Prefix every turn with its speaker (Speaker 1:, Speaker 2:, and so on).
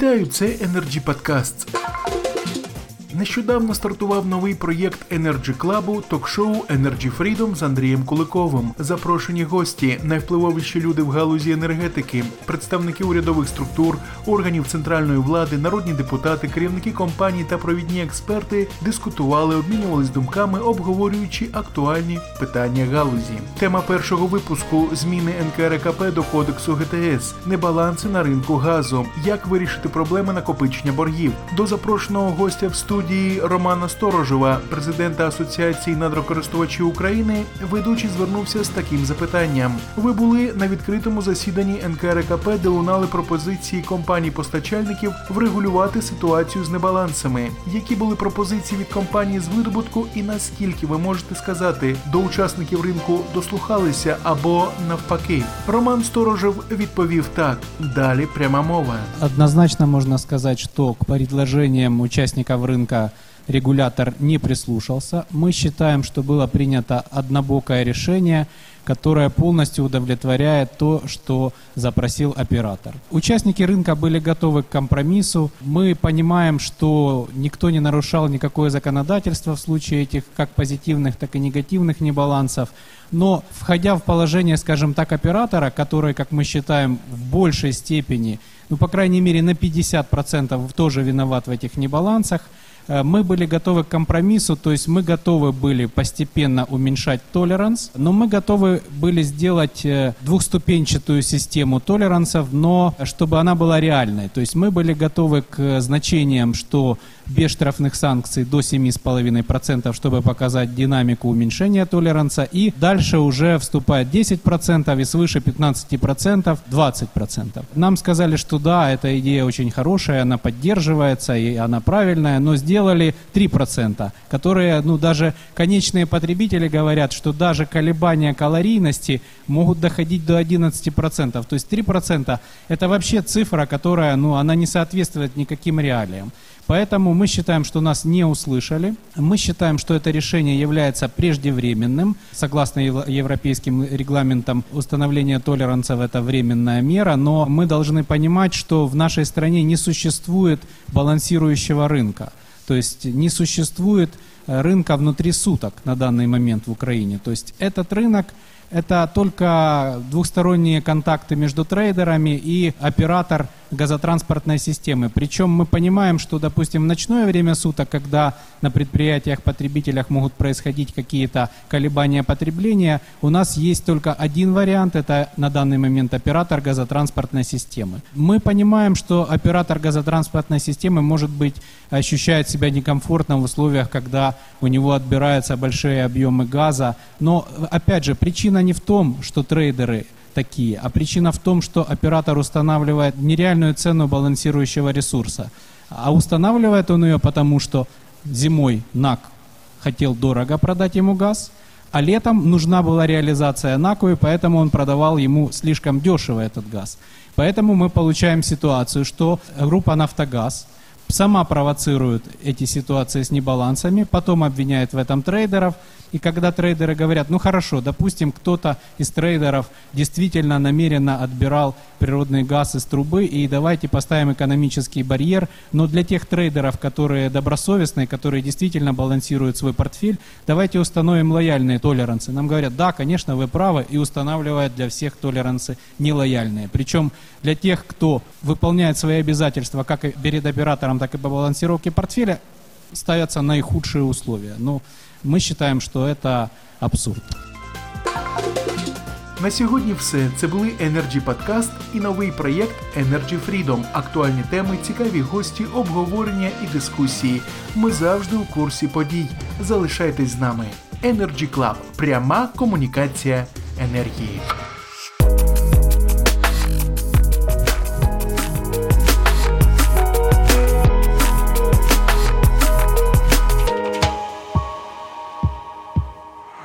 Speaker 1: Вітаю, це Energy Podcasts. Нещодавно стартував новий проєкт Energy Club ток-шоу Energy Freedom з Андрієм Куликовим. Запрошені гості, найвпливовіші люди в галузі енергетики, представники урядових структур, органів центральної влади, народні депутати, керівники компаній та провідні експерти дискутували, обмінювались думками, обговорюючи актуальні питання галузі. Тема першого випуску зміни НКРКП до кодексу ГТС, небаланси на ринку газу, як вирішити проблеми накопичення боргів. До запрошеного гостя в студії студії Романа Сторожова, президента Асоціації надрокористувачів України, ведучий звернувся з таким запитанням: ви були на відкритому засіданні НКРКП, де лунали пропозиції компаній-постачальників врегулювати ситуацію з небалансами. Які були пропозиції від компанії з видобутку, і наскільки ви можете сказати, до учасників ринку дослухалися або навпаки? Роман Сторожев відповів так: далі пряма мова.
Speaker 2: Однозначно можно сказать, что к предложениям участников регулятор не прислушался. Мы считаем, что было принято однобокое решение, которое полностью удовлетворяет то, что запросил оператор. Участники рынка были готовы к компромиссу. Мы понимаем, что никто не нарушал никакое законодательство в случае этих как позитивных, так и негативных небалансов. Но входя в положение, скажем так, оператора, который, как мы считаем, в большей степени, ну, по крайней мере, на 50% тоже виноват в этих небалансах – мы были готовы к компромиссу, то есть мы готовы были постепенно уменьшать толеранс, но мы готовы были сделать э, двухступенчатую систему толерансов, но чтобы она была реальной. То есть мы были готовы к значениям, что без штрафных санкций до 7,5%, чтобы показать динамику уменьшения толеранса. И дальше уже вступает 10% и свыше 15% 20%. Нам сказали, что да, эта идея очень хорошая, она поддерживается и она правильная, но сделали 3%, которые, ну, даже конечные потребители говорят, что даже колебания калорийности могут доходить до 11%. То есть 3% это вообще цифра, которая, ну, она не соответствует никаким реалиям. Поэтому мы считаем, что нас не услышали. Мы считаем, что это решение является преждевременным. Согласно европейским регламентам, установление толерансов – это временная мера, но мы должны понимать, что в нашей стране не существует балансирующего рынка. То есть не существует э, рынка внутри суток на данный момент в Украине. То есть этот рынок это только двухсторонние контакты между трейдерами и оператор газотранспортной системы. Причем мы понимаем, что, допустим, в ночное время суток, когда на предприятиях, потребителях могут происходить какие-то колебания потребления, у нас есть только один вариант, это на данный момент оператор газотранспортной системы. Мы понимаем, что оператор газотранспортной системы, может быть, ощущает себя некомфортно в условиях, когда у него отбираются большие объемы газа. Но, опять же, причина не в том, что трейдеры такие, а причина в том, что оператор устанавливает нереальную цену балансирующего ресурса. А устанавливает он ее потому, что зимой НАК хотел дорого продать ему газ, а летом нужна была реализация НАКу, и поэтому он продавал ему слишком дешево этот газ. Поэтому мы получаем ситуацию, что группа «Нафтогаз» сама провоцирует эти ситуации с небалансами, потом обвиняет в этом трейдеров, и когда трейдеры говорят, ну хорошо, допустим, кто-то из трейдеров действительно намеренно отбирал природный газ из трубы, и давайте поставим экономический барьер, но для тех трейдеров, которые добросовестные, которые действительно балансируют свой портфель, давайте установим лояльные толерансы. Нам говорят, да, конечно, вы правы, и устанавливают для всех толерансы нелояльные. Причем для тех, кто выполняет свои обязательства как перед оператором, так и по балансировке портфеля, ставятся наихудшие условия. Ну, мы считаем, что это абсурд.
Speaker 1: На сьогодні все. Це були Energy Podcast і новий проєкт Energy Freedom. Актуальні теми, цікаві гості, обговорення і дискусії. Ми завжди у курсі подій. Залишайтесь з нами. Energy Club. пряма комунікація енергії.